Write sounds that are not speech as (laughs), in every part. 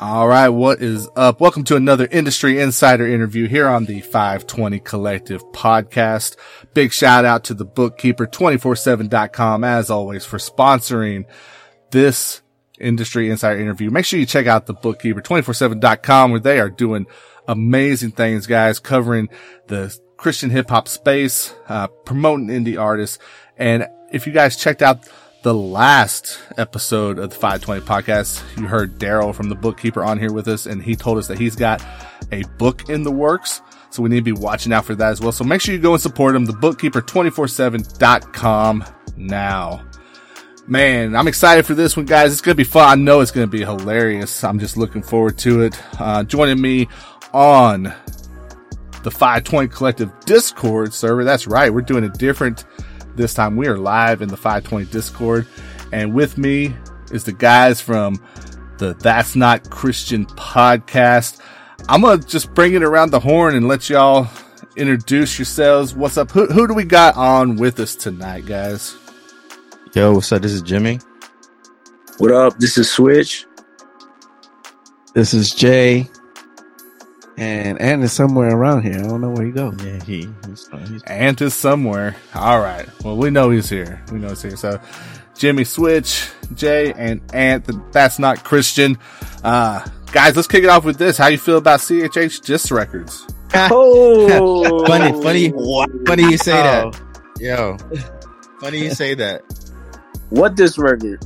All right. What is up? Welcome to another industry insider interview here on the 520 collective podcast. Big shout out to the bookkeeper 247.com as always for sponsoring this industry insider interview. Make sure you check out the bookkeeper 247.com where they are doing amazing things, guys, covering the Christian hip hop space, uh, promoting indie artists. And if you guys checked out the last episode of the 520 podcast, you heard Daryl from the bookkeeper on here with us, and he told us that he's got a book in the works. So we need to be watching out for that as well. So make sure you go and support him, the bookkeeper247.com now. Man, I'm excited for this one, guys. It's going to be fun. I know it's going to be hilarious. I'm just looking forward to it. Uh, joining me on the 520 Collective Discord server. That's right. We're doing a different this time. We are live in the 520 Discord. And with me is the guys from the That's Not Christian podcast. I'm going to just bring it around the horn and let y'all introduce yourselves. What's up? Who, who do we got on with us tonight, guys? Yo, what's up? This is Jimmy. What up? This is Switch. This is Jay. And Ant is somewhere around here. I don't know where he goes. Yeah, he. He's, he's, Ant is somewhere. All right. Well, we know he's here. We know he's here. So, Jimmy Switch, Jay, and Ant. That's not Christian. Uh, guys, let's kick it off with this. How you feel about CHH Disc Records? (laughs) Oh, (laughs) funny, funny, funny you say Oh. that. Yo, funny you say that. What this record?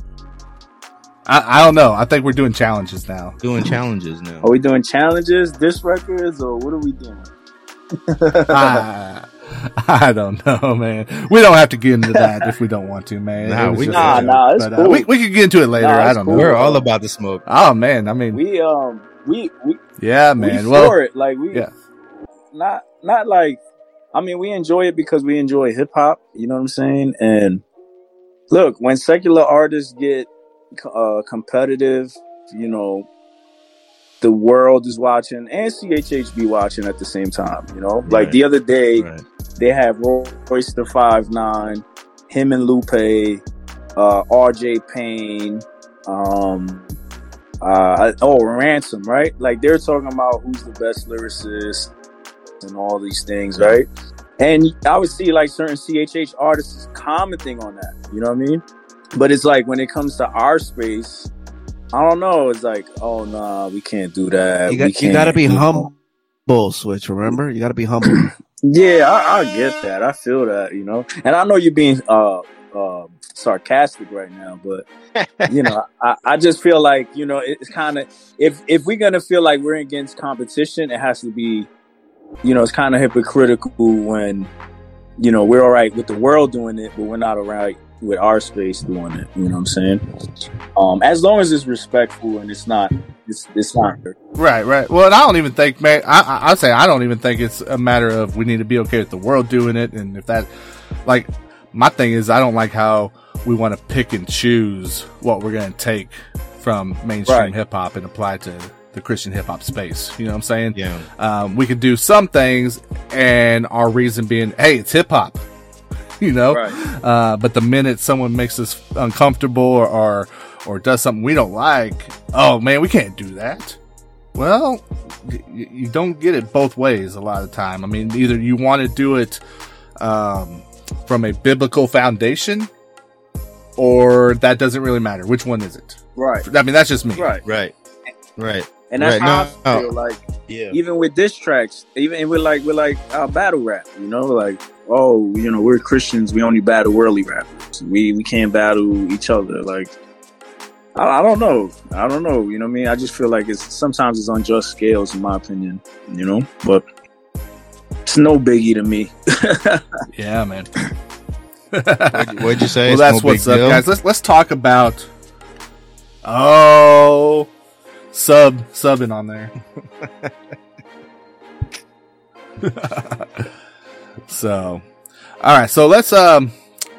I, I don't know. I think we're doing challenges now. Doing challenges now. Are we doing challenges, this records, or what are we doing? (laughs) I, I don't know, man. We don't have to get into that if we don't want to, man. Nah, we- Nah, nah, it's But, uh, we, we can get into it later. Nah, I don't cool. know. We're all about the smoke. Oh man, I mean, We um, we we yeah, we man. for Well, it. Like we, yeah. not not like. I mean, we enjoy it because we enjoy hip hop. You know what I'm saying? And look, when secular artists get uh, competitive, you know, the world is watching and CHH be watching at the same time. You know, like the other day, Right. they have Royce da 5'9", him and Lupe, uh, RJ Payne, um, uh, oh Ransom, right? Like they're talking about who's the best lyricist and all these things, right? And I would see like certain CHH artists commenting on that. You know what I mean? But it's like when it comes to our space, I don't know. It's like, oh nah, we can't do that. You, got, you gotta be humble, Switch, remember? You gotta be humble. (clears throat) Yeah, I, I get that. I feel that, you know. And I know you're being uh, uh, sarcastic right now, but you know, (laughs) I, I just feel like you know it's kind of if if we're gonna feel like we're against competition, it has to be, you know, it's kind of hypocritical when you know we're all right with the world doing it, but we're not all right with our space doing it. You know what I'm saying? Um, as long as it's respectful and it's not, it's it's not. right, right. Well, and I don't even think, man. I, I, I'd say I don't even think it's a matter of we need to be okay with the world doing it, and if that, like, my thing is, I don't like how we want to pick and choose what we're going to take from mainstream Right. hip hop and apply to the Christian hip hop space. You know what I'm saying? Yeah. um, we could do some things and our reason being, hey, it's hip hop, (laughs) you know? Right. Uh, but the minute someone makes us uncomfortable or, or, or does something we don't like, oh man, we can't do that. Well, y- y- you don't get it both ways a lot of the time. I mean, either you want to do it, um, from a biblical foundation or that doesn't really matter. Which one is it? Right. I mean, that's just me. Right. Right. Right. And that's Right, how no, I no. feel like. Yeah. even with diss tracks, even with like with like uh, battle rap, you know, like oh, you know, we're Christians, we only battle worldly rappers. We we can't battle each other. Like I, I don't know, I don't know. You know what I mean? I just feel like it's sometimes it's unjust scales, in my opinion. You know, but it's no biggie to me. (laughs) Yeah, man. What'd, what'd you say? well, that's no what's up, deal? guys. Let's let's talk about. Oh, sub subbing on there. (laughs) so, all right. So let's um,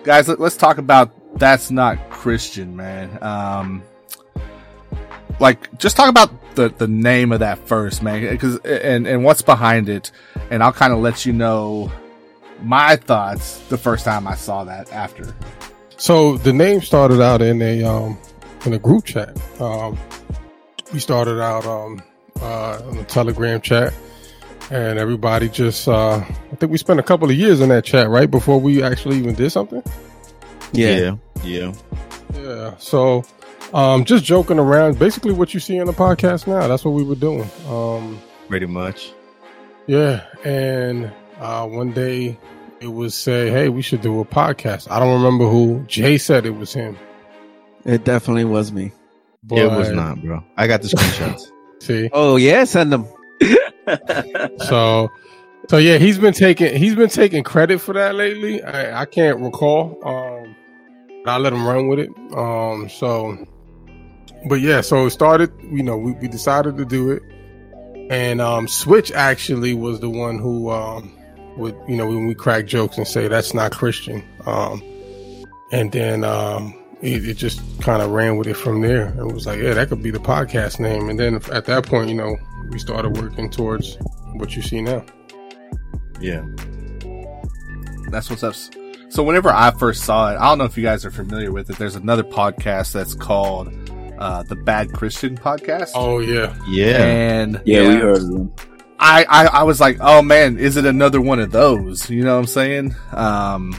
guys, let, let's talk about that's not Christian, man. Um, like just talk about the the name of that first, man, because and and what's behind it, and I'll kind of let you know my thoughts the first time I saw that after. So the name started out in a um in a group chat. Um we started out um, uh, on the Telegram chat, and everybody just uh, I think we spent a couple of years in that chat right before we actually even did something. Yeah. Yeah. Yeah. So um, just joking around, basically what you see in the podcast now. That's what we were doing. Um, Pretty much. yeah, and uh, one day it was say, "Hey, we should do a podcast." I don't remember who Jay said it was him. It definitely was me. it was not, bro. I got the screenshots. (laughs) See, Oh yeah, send them. (laughs) so so yeah, he's been taking he's been taking credit for that lately. I, I can't recall. Um, I let him run with it. Um, so, but yeah, so it started. You know, we, we decided to do it, and um, Switch actually was the one who um would you know when we crack jokes and say that's not Christian. Um, and then um. It, it just kind of ran with it from there. It was like, yeah, that could be the podcast name. And then at that point, you know, we started working towards what you see now. yeah. That's what's up. So whenever I first saw it, I don't know if you guys are familiar with it. There's another podcast that's called uh, the Bad Christian Podcast. Oh yeah, Yeah. And Yeah, we heard them. I, I, I was like, oh man, is it another one of those? You know what I'm saying? Um,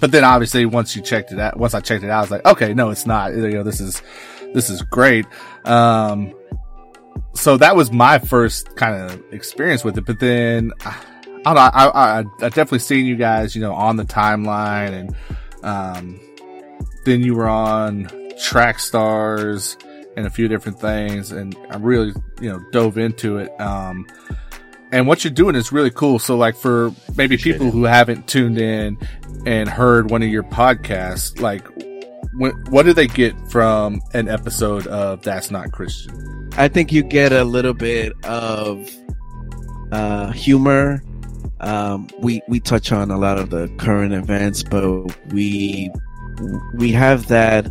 but then obviously once you checked it out, once I checked it out, I was like, okay, no, it's not. You know, this is, this is great. Um, so that was my first kind of experience with it. But then I don't know, I, I, I definitely seen you guys, you know, on the timeline and, um, then you were on Track Stars and a few different things. And I really, you know, dove into it. Um, and what you're doing is really cool. So like for maybe Appreciate people it. who haven't tuned in and heard one of your podcasts, like when, what do they get from an episode of That's Not Christian? I think you get a little bit of uh, humor. Um, we we touch on a lot of the current events, but we we have that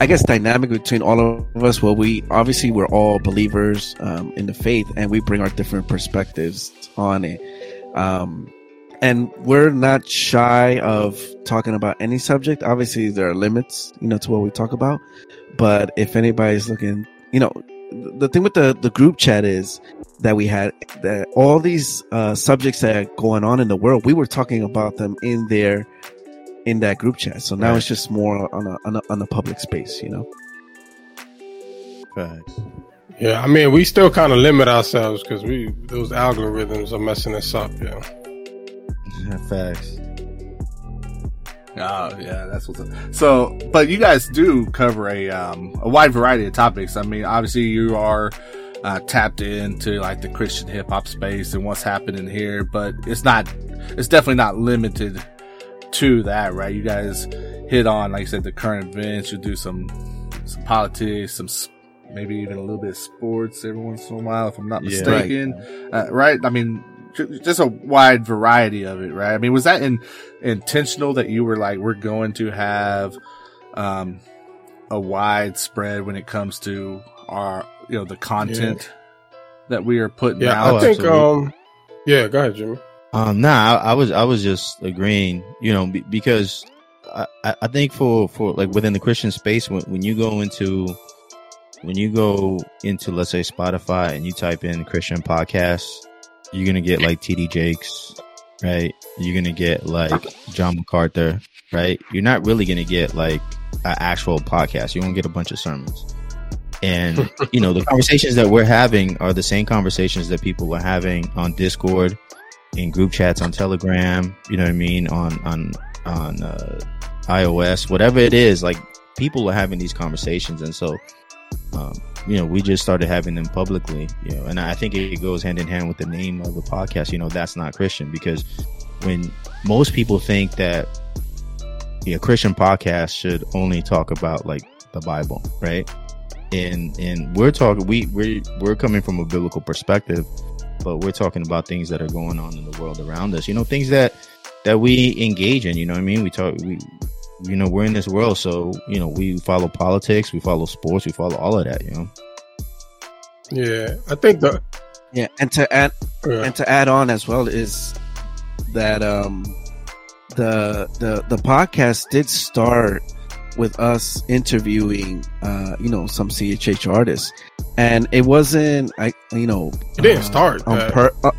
I guess dynamic between all of us. Well, we obviously we're all believers um, in the faith, and we bring our different perspectives on it. Um, and we're not shy of talking about any subject. Obviously, there are limits, you know, to what we talk about. But if anybody's looking, you know, the thing with the the group chat is that we had that all these uh, subjects that are going on in the world, we were talking about them in there in that group chat. So now Right. it's just more on a, on a on a public space, you know. Facts. yeah. I mean, we still kind of limit ourselves because we those algorithms are messing us up. Yeah, (laughs) Facts. Oh yeah, that's what's up. So, but you guys do cover a um, a wide variety of topics. I mean, obviously you are uh, tapped into like the Christian hip hop space and what's happening here, but it's not. It's definitely not limited to that, right? You guys hit on, like you said, the current events. You do some some politics, some s- maybe even a little bit of sports every once in a while, if I'm not Yeah. mistaken. Uh, right? I mean, just a wide variety of it, right? I mean, was that in, intentional that you were like, we're going to have, um, a wide spread when it comes to our, you know, the content that we are putting yeah. out? I think. Um, yeah. Go ahead, Jimmy. Um, nah, I, I was I was just agreeing, you know, be, because I, I I think for for like within the Christian space, when when you go into when you go into let's say Spotify and you type in Christian podcasts, you're gonna get like TD Jakes, right? You're gonna get like John MacArthur, right? You're not really gonna get like an actual podcast. You're gonna get a bunch of sermons. And you know the (laughs) conversations that we're having are the same conversations that people were having on Discord, in group chats on Telegram. You know what I mean on on on uh, iOS, whatever it is. Like people are having these conversations, and so um, you know we just started having them publicly. You know, and I think it goes hand in hand with the name of the podcast. You know, that's not Christian because when most people think that a Christian podcast should only talk about like the Bible, right? And and we're talking we we we're coming from a biblical perspective, but we're talking about things that are going on in the world around us. You know, things that that we engage in. You know what I mean? We talk we you know we're in this world, so you know we follow politics, we follow sports, we follow all of that. You know, Yeah, I think the. Yeah, and to add Yeah. and to add on as well is that um the the the podcast did start with us interviewing, uh, you know, some CHH artists, and it wasn't, I, you know, It didn't uh, start. on that. per. Uh,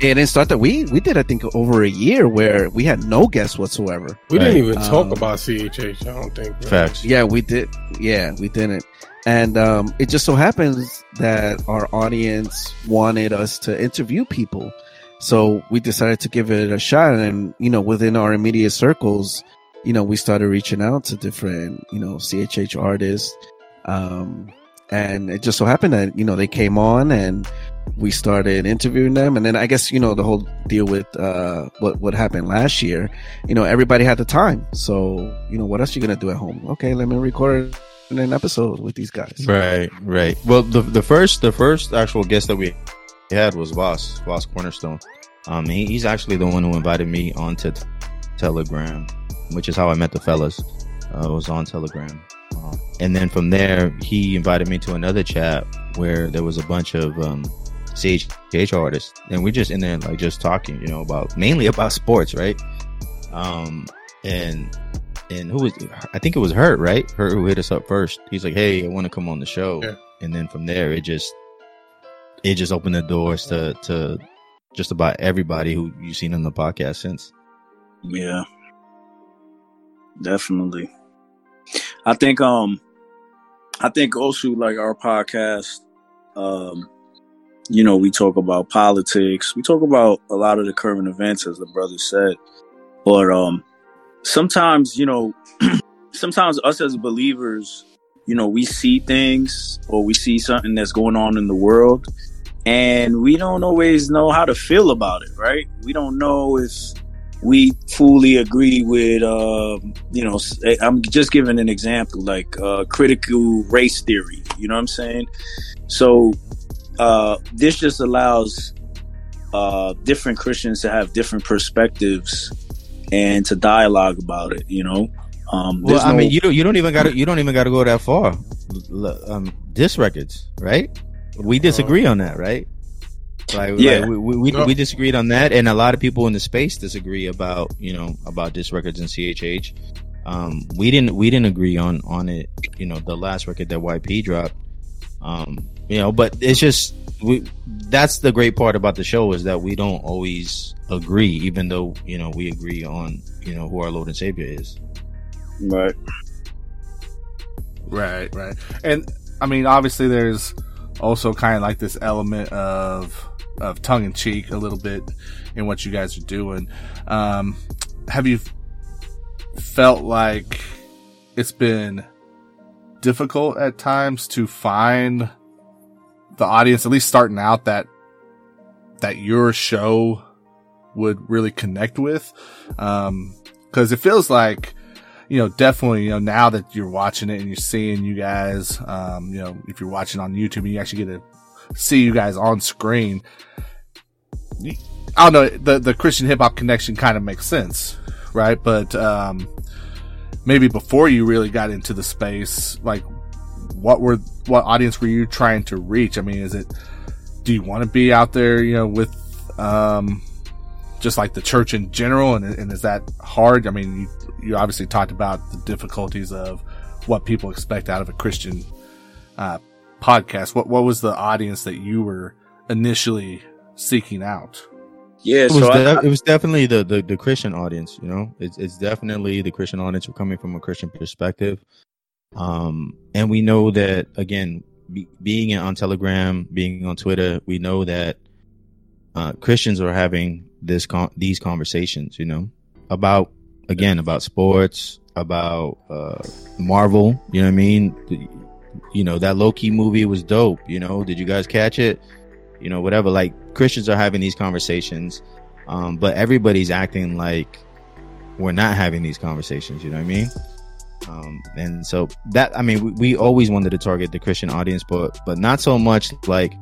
it didn't start that we we did I think over a year where we had no guests whatsoever. we didn't Right. even talk Um, about CHH. I don't think. Facts. Yeah, we did. Yeah, we didn't. And um, it just so happens that our audience wanted us to interview people. So we decided to give it a shot. And, you know, within our immediate circles, you know, we started reaching out to different, you know, CHH artists. Um, and it just so happened that, you know, they came on and we started interviewing them. And then I guess, you know, the whole deal with, uh, what, what happened last year, you know, everybody had the time. So, you know, what else you going to do at home? Okay, let me record an episode with these guys. Right, right. Well, the the first the first actual guest that we had was Voss Voss Cornerstone. Um, he, he's actually the one who invited me onto t- Telegram, which is how I met the fellas. Uh, it was on Telegram, uh, and then from there he invited me to another chat where there was a bunch of um, CHH artists, and we're just in there like just talking, you know, about mainly about sports, right? Um, and and who was I think it was Hurt, right? Hurt who hit us up first. He's like, "Hey, I want to come on the show," Yeah. and then from there, it just it just opened the doors to to just about everybody who you've seen on the podcast since. Yeah. Definitely. I think um I think also like our podcast, um, you know, we talk about politics. We talk about a lot of the current events as the brother said. But um sometimes, you know, (clears throat) sometimes us as believers, you know, we see things or we see something that's going on in the world and we don't always know how to feel about it, right? We don't know if we fully agree with, uh, you know, I'm just giving an example, like uh, critical race theory. You know what I'm saying? So uh, this just allows uh, different Christians to have different perspectives and to dialogue about it. You know, um, Well, I no- mean, you don't you don't even got to you don't even got to go that far. Um, disc records, right? We disagree on that, right? Like, Yeah. like, we, we, we, No. we disagreed on that, and a lot of people in the space disagree about you know about disc records and CHH. Um, we didn't we didn't agree on on it. You know, the last record that YP dropped. Um, you know, but it's just we. That's the great part about the show is that we don't always agree, even though you know we agree on you know who our Lord and Savior is. right. Right, right. And I mean, obviously, there's also kind of like this element of of tongue in cheek a little bit in what you guys are doing. Um, have you felt like it's been difficult at times to find the audience, at least starting out that that your show would really connect with? Um, cause it feels like, you know, definitely, you know, now that you're watching it and you're seeing you guys, um, you know, if you're watching on YouTube and you actually get to see you guys on screen, I don't know, the, the Christian hip hop connection kind of makes sense, right? But, um, maybe before you really got into the space, like, what were, what audience were you trying to reach? I mean, is it, do you want to be out there, you know, with, um, just like the church in general? And, and is that hard? I mean, you, you obviously talked about the difficulties of what people expect out of a Christian, uh, podcast. What, what was the audience that you were initially seeking out? Yeah. It was, So I, it was definitely the, the, the Christian audience, you know, it's, it's definitely the Christian audience. We're coming from a Christian perspective. Um, and we know that again, be, being on Telegram, being on Twitter, we know that, uh, Christians are having this, con- these conversations, you know, about, again, about sports, about, uh, Marvel, you know what I mean? You know, that Loki movie was dope, you know, did you guys catch it? You know, whatever, like Christians are having these conversations um, but everybody's acting like we're not having these conversations. You know what I mean? Um, and so that I mean, we, we always wanted to target the Christian audience, but but not so much like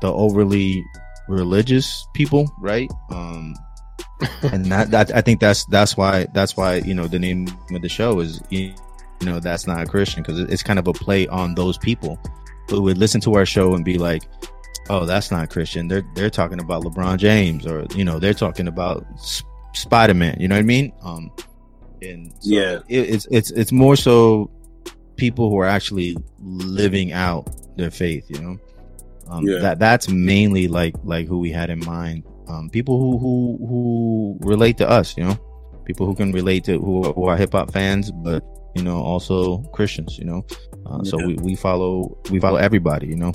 the overly religious people, right? Um, (laughs) and that, that I think that's that's why that's why you know the name of the show is you know that's not a Christian because it's kind of a play on those people who would listen to our show and be like, oh, that's not Christian. They're they're talking about LeBron James, or you know, they're talking about S- Spider Man. You know what I mean? Um, And so Yeah. it, it's it's it's more so people who are actually living out their faith. You know, um, Yeah. that that's mainly like like who we had in mind. Um, people who who who relate to us. You know, people who can relate to who who are hip hop fans, but you know also Christians. You know, uh, so we, we follow we follow everybody. You know.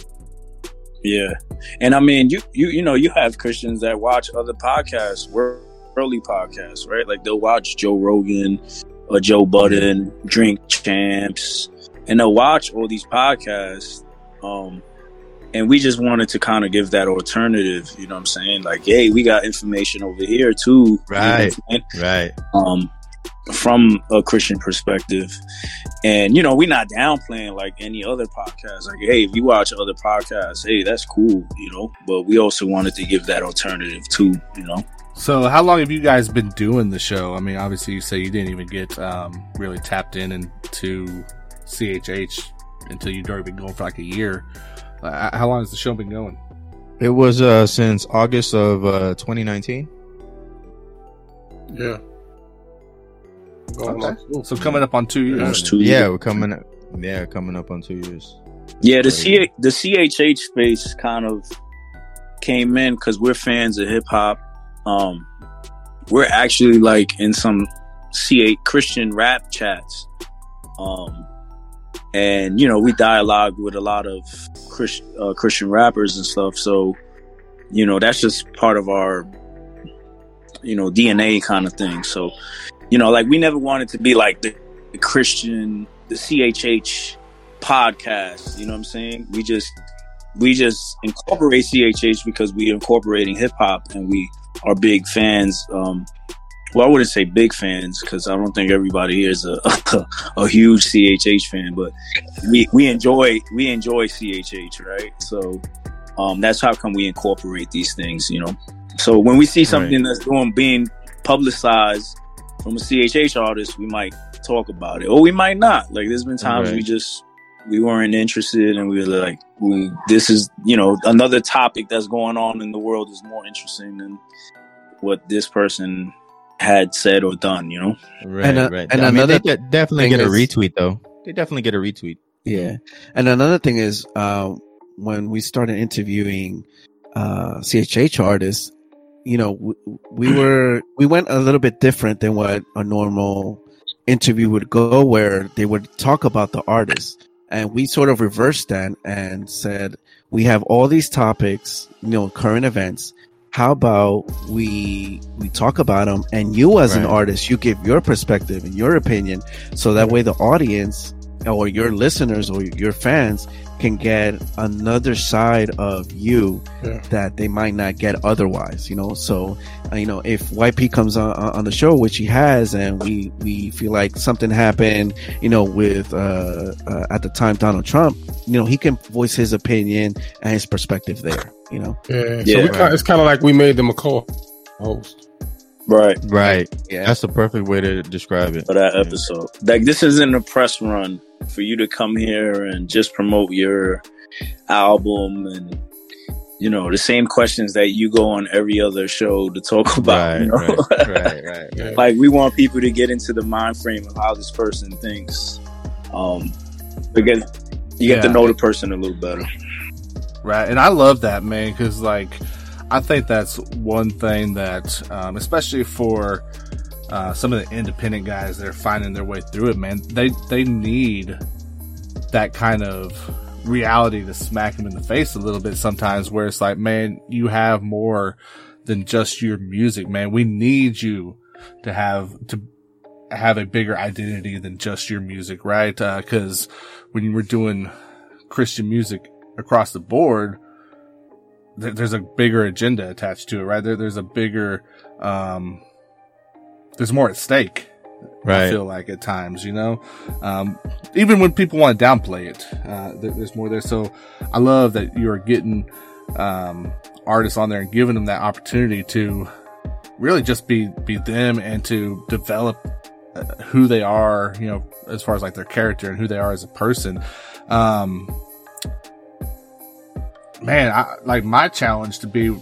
Yeah, and I mean, you you you know, you have Christians that watch other podcasts, worldly podcasts, right? Like they'll watch Joe Rogan or Joe Budden, Drink Champs, and they'll watch all these podcasts. Um, and we just wanted to kind of give that alternative. You know what I'm saying? Like, hey, we got information over here too. you know Right. Right. um, from a Christian perspective. And, you know, we're not downplaying like any other podcast. Like, hey, if you watch other podcasts, hey, that's cool, you know, but we also wanted to give that alternative too, you know. So, how long have you guys been doing the show? I mean, obviously, you say you didn't even get um, really tapped in into CHH until you'd already been going for like a year. Uh, how long has the show been going? It was uh since August of uh 2019. Yeah. Going Okay. So, coming up on two years. Almost two Yeah, years. we're coming up. Yeah, coming up on two years. Yeah, the C the CHH space kind of came in because we're fans of hip hop. Um, we're actually like in some C8 Christian rap chats. Um, and you know we dialogue with a lot of Christ, uh, Christian rappers and stuff. So you know that's just part of our you know DNA kind of thing. So you know like we never wanted to be like the, the Christian the CHH podcast. You know what I'm saying? We just we just incorporate CHH because we are incorporating hip hop and we are big fans. Um, well, I wouldn't say big fans because I don't think everybody here is a, (laughs) a huge CHH fan, but we, we enjoy we enjoy CHH, right? So um, that's how come we incorporate these things, you know. So when we see something that's going being publicized from a CHH artist, we might talk about it, or we might not. Like there's been times Right. we just we weren't interested, and we were like, we, "This is you know another topic that's going on in the world is more interesting than what this person had said or done." You know? Right, And, uh, right. and I mean, another they definitely get a is- retweet though. They definitely get a retweet. Yeah. And another thing is, uh, when we started interviewing, uh, CHH artists, you know, we, we were, we went a little bit different than what a normal interview would go where they would talk about the artist. And we sort of reversed that and said, we have all these topics, you know, current events. How about we, we talk about them and you as an artist, you give your perspective and your opinion. So that way the audience or your listeners or your fans can get another side of you Yeah. that they might not get otherwise you know so uh, you know if yp comes on on the show which he has and we we feel like something happened you know with uh, uh at the time donald trump you know he can voice his opinion and his perspective there you know Yeah. Yeah. so we kind it's kind of like we made them a co-host. Right. Right. yeah That's the perfect way to describe it. For that episode, like this isn't a press run for you to come here and just promote your album and you know the same questions that you go on every other show to talk (laughs) about. Right, you know? right, right, (laughs) right. Yeah. like we want people to get into the mind frame of how this person thinks um because you get to know the person a little better Right. And I love that, man, because, like, I think that's one thing that, um, especially for uh, some of the independent guys that are finding their way through it, man, they, they need that kind of reality to smack them in the face a little bit sometimes, where it's like, man, you have more than just your music, man. We need you to have, to have a bigger identity than just your music, right? Uh, cause when you were doing Christian music across the board, th- there's a bigger agenda attached to it, right? There, there's a bigger, um, there's more at stake. I feel like at times, you know, um, even when people want to downplay it, uh, there, there's more there. So I love that you're getting, um, artists on there and giving them that opportunity to really just be, be them and to develop uh, who they are, you know, as far as like their character and who they are as a person. Um, man, I, like my challenge to be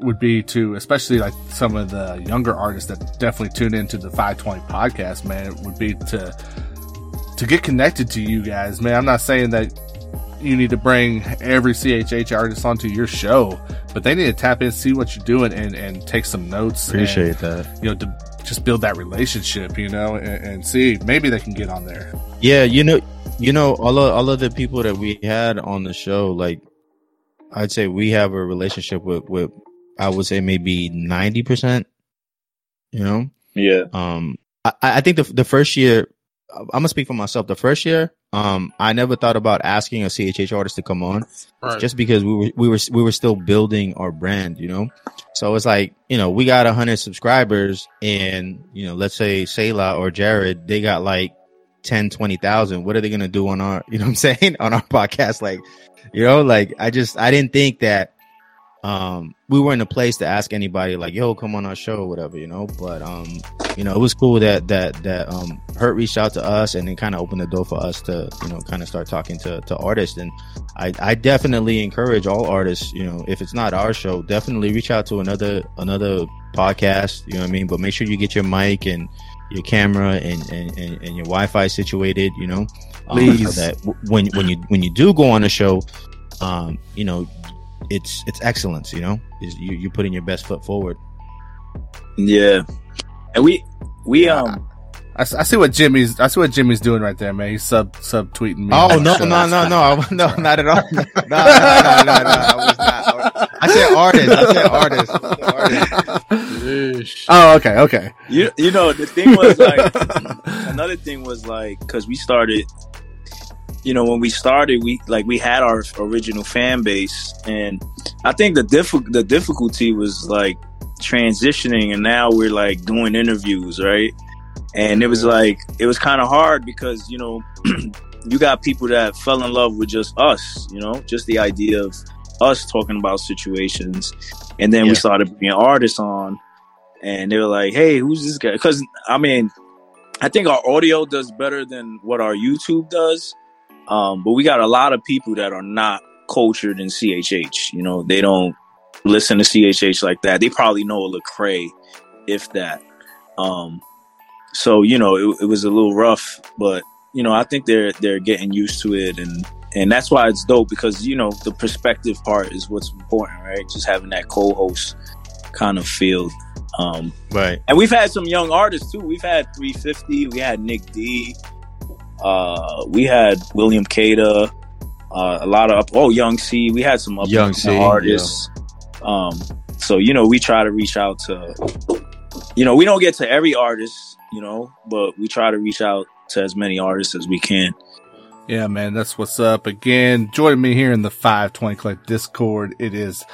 would be to, especially like some of the younger artists that definitely tune into the 520 podcast, man, it would be to, to get connected to you guys, man. I'm not saying that you need to bring every CHH artist onto your show, but they need to tap in, see what you're doing, and, and take some notes. Appreciate and, that. You know, to just build that relationship, you know, and, and, see maybe they can get on there. Yeah, you know, you know, all of all of the people that we had on the show, like I'd say we have a relationship with with I would say maybe ninety percent. You know. Yeah. Um, I I think the the first year, I'm gonna speak for myself. The first year, um, I never thought about asking a CHH artist to come on, right. just because we were we were we were still building our brand, you know. So it's like you know we got hundred subscribers, and you know let's say Selah or Jared, they got like 10, 20,000. What are they gonna do on our, you know what I'm saying, (laughs) on our podcast? Like, you know, like I just I didn't think that um we were in a place to ask anybody like yo come on our show or whatever you know? But um you know it was cool that that that um hurt reached out to us and it kind of opened the door for us to you know kind of start talking to to artists. And i i definitely encourage all artists you know if it's not our show definitely reach out to another another podcast you know what i mean? But make sure you get your mic and your camera and and, and, and your wi-fi situated you know? Um, Please. so that when when you when you do go on a show um you know it's it's excellence. You know, is you you putting your best foot forward. Yeah, and we we um. I, I see what Jimmy's. I see what Jimmy's doing right there, man. He's sub sub tweeting me. Oh no, no, no, no, no, no, not at all. No, no, no, no, no. I was not. I said artist. I said artist. artist. Oh, okay, okay. You you know the thing was like another thing was like because we started you know, when we started, we like we had our original fan base, and I think the diff- the difficulty was like transitioning, and now we're like doing interviews, right? And it was like it was kind of hard because you know (clears throat) you got people that fell in love with just us, you know, just the idea of us talking about situations, and then yeah. we started bringing artists on, and they were like, "Hey, who's this guy?" Because I mean, I think our audio does better than what our YouTube does. Um, but we got a lot of people that are not cultured in CHH. You know, they don't listen to CHH like that. They probably know Lecrae, if that. Um, so you know, it, it was a little rough, but you know, I think they're they're getting used to it, and and that's why it's dope because you know the perspective part is what's important, right? Just having that co-host kind of feel. Um, right. And we've had some young artists too. We've had 350. We had Nick D. Uh, we had William Cada, uh, a lot of oh Young C. We had some Young C artists. Yeah. Um, so you know we try to reach out to, you know, we don't get to every artist, you know, but we try to reach out to as many artists as we can. Yeah, man, that's what's up. Again, join me here in the 520 Collect Discord. It is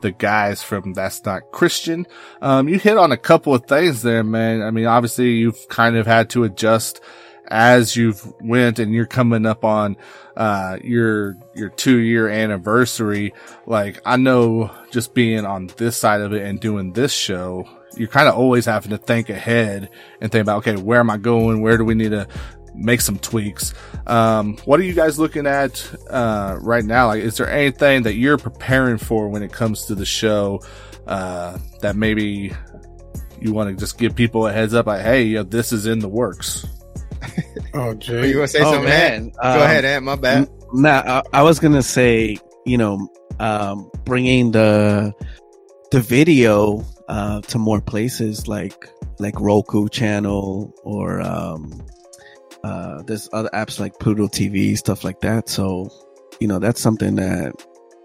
the guys from That's Not Christian. Um, you hit on a couple of things there, man. I mean, obviously you've kind of had to adjust as you've went and you're coming up on uh, your your two year anniversary like i know just being on this side of it and doing this show you're kind of always having to think ahead and think about okay where am i going? Where do we need to make some tweaks? Um, what are you guys looking at uh, right now? Like is there anything that you're preparing for when it comes to the show uh, that maybe you want to just give people a heads up like hey you know, this is in the works (laughs) oh, Jay. you gonna say oh, something, man? Go um, ahead, Ant. My bad. Nah, I, I was gonna say, you know, um, bringing the the video uh, to more places like like Roku channel or um, uh, there's other apps like Pluto TV stuff like that. So you know that's something that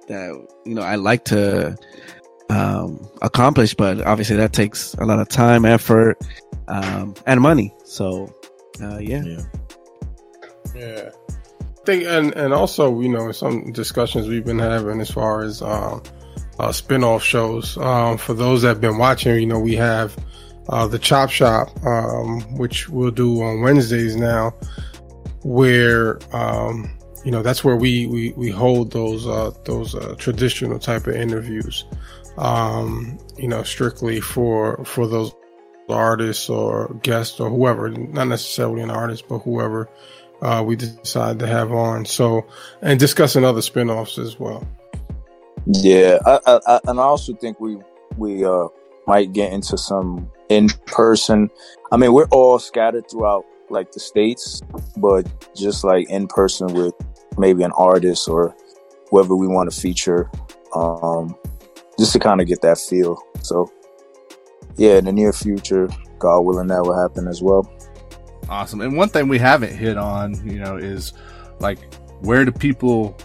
that you know I like to um, accomplish, but obviously that takes a lot of time, effort, um, and money. So uh, yeah. Yeah. Yeah. I think, and, and also, you know, some discussions we've been having as far as, um, uh, spin-off shows. Um, for those that have been watching, you know, we have, uh, the Chop Shop, um, which we'll do on Wednesdays now, where, um, you know, that's where we, we, we hold those, uh, those, uh, traditional type of interviews, um, you know, strictly for, for those artists or guests or whoever, not necessarily an artist, but whoever uh, we decide to have on. So, and discussing other spinoffs as well. Yeah, I, I, and I also think we we uh might get into some in person. I mean, we're all scattered throughout like the states, but just like in person with maybe an artist or whoever we want to feature, um, just to kind of get that feel. So, yeah, in the near future, God willing, that will happen as well. Awesome. And one thing we haven't hit on, you know, is like where do people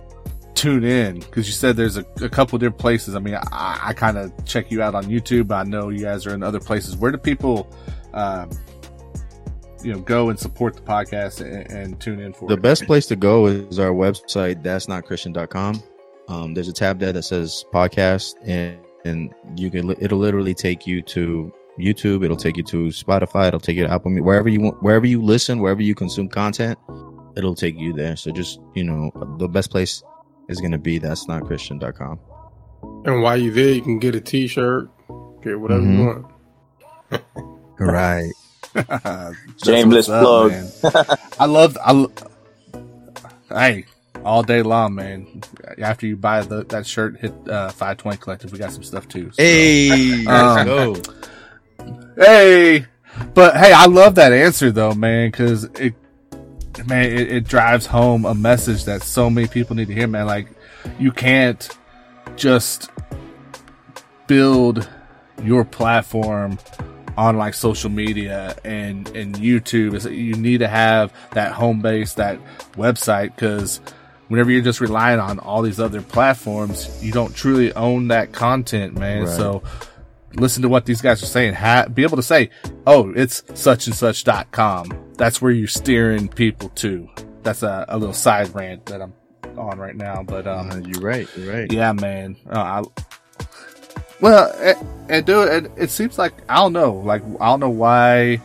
tune in? Because you said there's a, a couple different places. I mean, I, I kind of check you out on YouTube. I know you guys are in other places. Where do people, um, you know, go and support the podcast and, and tune in for The it? best place to go is our website, that's not christian.com. Um, there's a tab there that says podcast and, and you can it'll literally take you to YouTube. It'll take you to Spotify. It'll take you to Apple, Mu- wherever you want, wherever you listen, wherever you consume content, it'll take you there. So just, you know, the best place is going to be that's not christian.com. And while you're there, you can get a T-shirt, get whatever you Mhm. want. Right. (laughs) That's Shameless plug. man. I love, I, lo- hey, all day long, man. After you buy the, that shirt, hit, uh, 520 collective. We got some stuff too. so- Hey, Um, let's go. Hey, but hey, I love that answer though, man, because it, man, it, it drives home a message that so many people need to hear, man. Like, you can't just build your platform on like social media and and YouTube. Is you need to have that home base, that website, because whenever you're just relying on all these other platforms, you don't truly own that content, man. Right. So listen to what these guys are saying. Ha- be able to say, oh, it's such and such dot com. That's where you're steering people to. That's a, a little side rant that I'm on right now, but um, Uh, you're right. You're right. yeah, man. Uh, I, well, it, it do it. It seems like I don't know. Like I don't know why.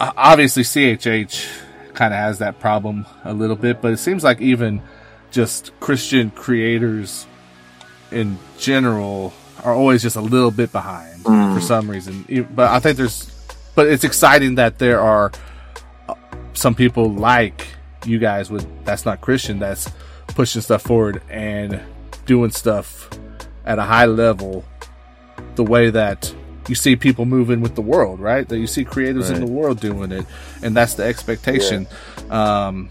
Obviously, CHH kind of has that problem a little bit, but it seems like even just Christian creators in general are always just a little bit behind Mm. for some reason. But I think there's, but it's exciting that there are uh, some people like you guys with that's not Christian that's pushing stuff forward and doing stuff at a high level the way that you see people moving with the world, right? That you see creators in the world doing it, and that's the expectation. Um,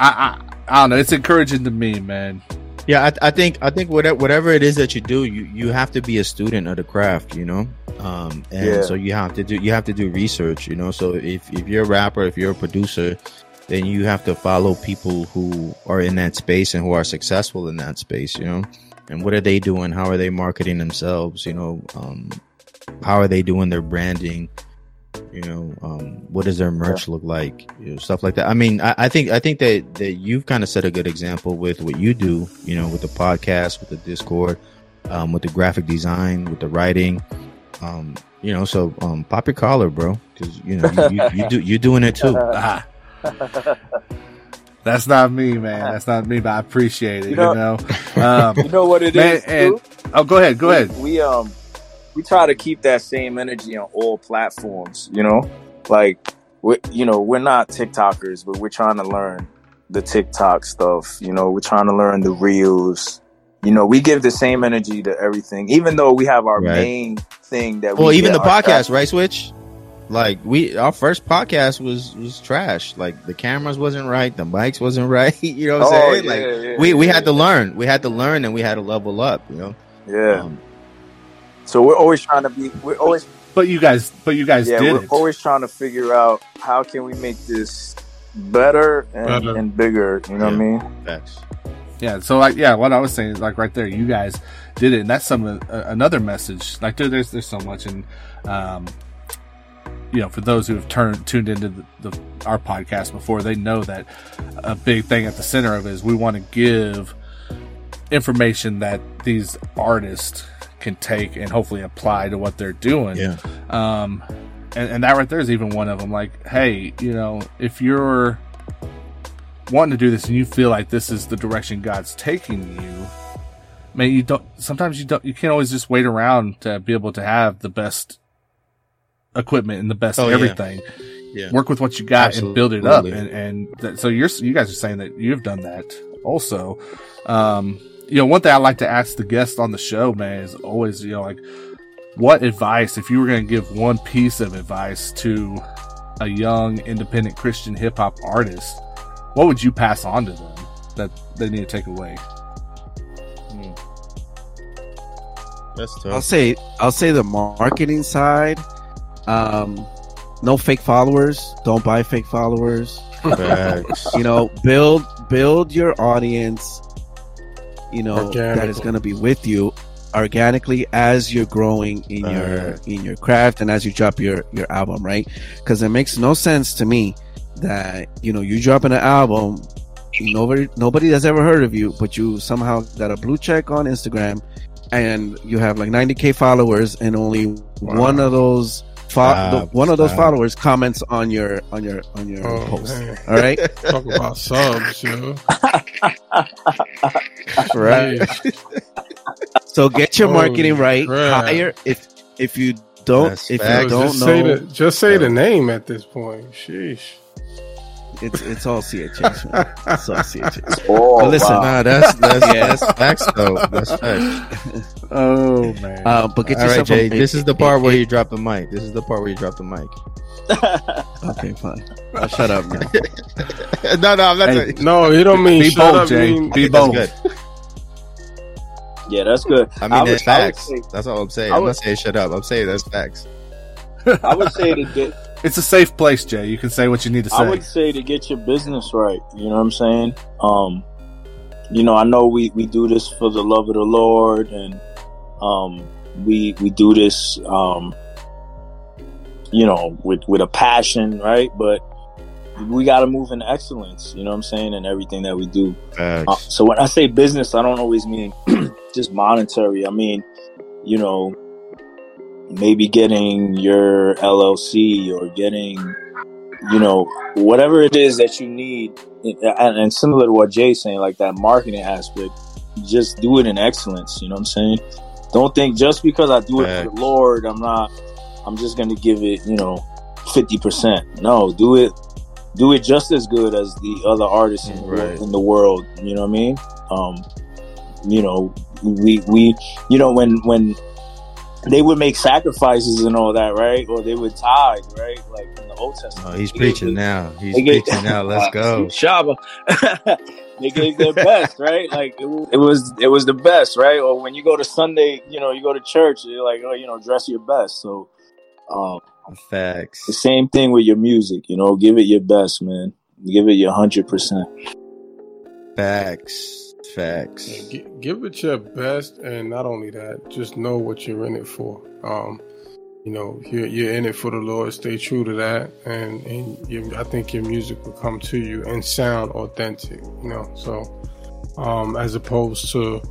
I, I I don't know. It's encouraging to me, man. Yeah, I, I think I think whatever whatever it is that you do, you you have to be a student of the craft, you know. Um, and Yeah. so you have to do you have to do research, you know. So if if you're a rapper, if you're a producer, then you have to follow people who are in that space and who are successful in that space, you know. And what are they doing? How are they marketing themselves? You know, um, how are they doing their branding? You know, um, what does their merch look like? You know, stuff like that. I mean, I, I think I think that that you've kind of set a good example with what you do. You know, with the podcast, with the Discord, um, with the graphic design, with the writing. Um, you know, so um, pop your collar, bro, because you know you, you, you do you're doing it too. (laughs) Ah. (laughs) That's not me, man. That's not me, but I appreciate it. You You know, know- (laughs) Um, You know what it Man, is, and- oh, go ahead, go we, ahead. We um we try to keep that same energy on all platforms. You know, like we you know we're not TikTokers, but we're trying to learn the TikTok stuff. You know, we're trying to learn the reels. You know, we give the same energy to everything, even though we have our Right. main thing that. We Well, we even get the our podcast, right? Switch. Like we, our first podcast was was trash. Like the cameras wasn't right, the mics wasn't (laughs) right. You know what I'm Oh, saying? yeah, like yeah, we we yeah, had to learn. We had to learn, and we had to level up. You know. Yeah. Um, So we're always trying to be. We're always But you guys, but you guys yeah. did We're it. always trying to figure out how can we make this better and, Better. and bigger. You know what I mean? facts. Yeah. So like, yeah, what I was saying is like right there, you guys did it, and that's some uh, another message. Like there, there's there's so much, and um, you know, for those who have turned tuned into the, the our podcast before, they know that a big thing at the center of it is we want to give information that these artists can take and hopefully apply to what they're doing. Yeah. Um, and, and that right there is even one of them. Like, hey, you know, if you're wanting to do this and you feel like this is the direction God's taking you, man, you don't. Sometimes you don't. You can't always just wait around to be able to have the best equipment and the best Oh, everything. Yeah. Work with what you got and build it up. And and that, so you're you guys are saying that you've done that also. Um, you know, one thing I like to ask the guests on the show, man, is always, you know, like, what advice, if you were going to give one piece of advice to a young independent Christian hip hop artist, what would you pass on to them that they need to take away? That's tough. I'll say I'll say the marketing side. Um, no fake followers. Don't buy fake followers. Facts. You know, build build your audience. You know that is going to be with you organically as you're growing in your in your craft and as you drop your your album, right? Because it makes no sense to me that you know you dropping an album, nobody nobody has ever heard of you, but you somehow got a blue check on Instagram, and you have like 90k followers, and only one of those fo- Stop, the- one of those stop. followers comments on your on your on your Oh, post. man. All right, (laughs) Talk about subs, yo. (laughs) right. So get your Holy marketing right. crap. Hire if if you don't That's if facts. you don't just say know the just say the name at this point. Sheesh. It's it's all CHH. Man. It's all CHH. (laughs) Oh, But listen, wow. Nah, that's (laughs) that's Yeah. that's facts though. That's facts. (laughs) Oh, man. Uh, but get All right, yourself Jay. a, This is the part where you drop the mic. This is the part where you drop the mic. Okay, fine. I'll shut up now. no, no, I'm not. Hey, No, you don't mean Be shut bold, up, Jay. mean- Be that's bold. good. yeah, that's good. I mean, I that's would facts. say- That's all I'm saying. I I'm not saying shut up. I'm saying that's facts. I would say to get It's a safe place, Jay. You can say what you need to say. I would say to get your business right. You know what I'm saying? Um, you know, I know we, we do this for the love of the Lord, and um, we we do this, um, you know, with with a passion, right? But we got to move in excellence. You know what I'm saying? In everything that we do. Uh, so when I say business, I don't always mean (clears throat) just monetary. I mean, you know, maybe getting your LLC or getting, you know, whatever it is that you need. And, and similar to what Jay's saying, like that marketing aspect, just do it in excellence. You know what I'm saying? Don't think just because I do it for the Lord, I'm not, I'm just going to give it, you know, 50%. No, do it. Do it just as good as the other artists in, the Right. in the world. You know what I mean? Um, you know, we we you know when when they would make sacrifices and all that, right? Or they would tithe, right? Like in the Old Testament. Oh, he's preaching gave- now. (laughs) He's gave- preaching now. Let's go. (laughs) Shaba. (laughs) they gave their best, right? Like it, it was it was the best, right? Or when you go to Sunday, you know, you go to church, you're like, oh, you know, dress your best. So um the Facts. same thing with your music, you know, give it your best, man. Give it your hundred percent. Facts. Facts. Gi- give it your best, and not only that, just know what you're in it for. Um, you know, you're, you're in it for the Lord. Stay true to that, and and you, I think your music will come to you and sound authentic. You know, so um, as opposed to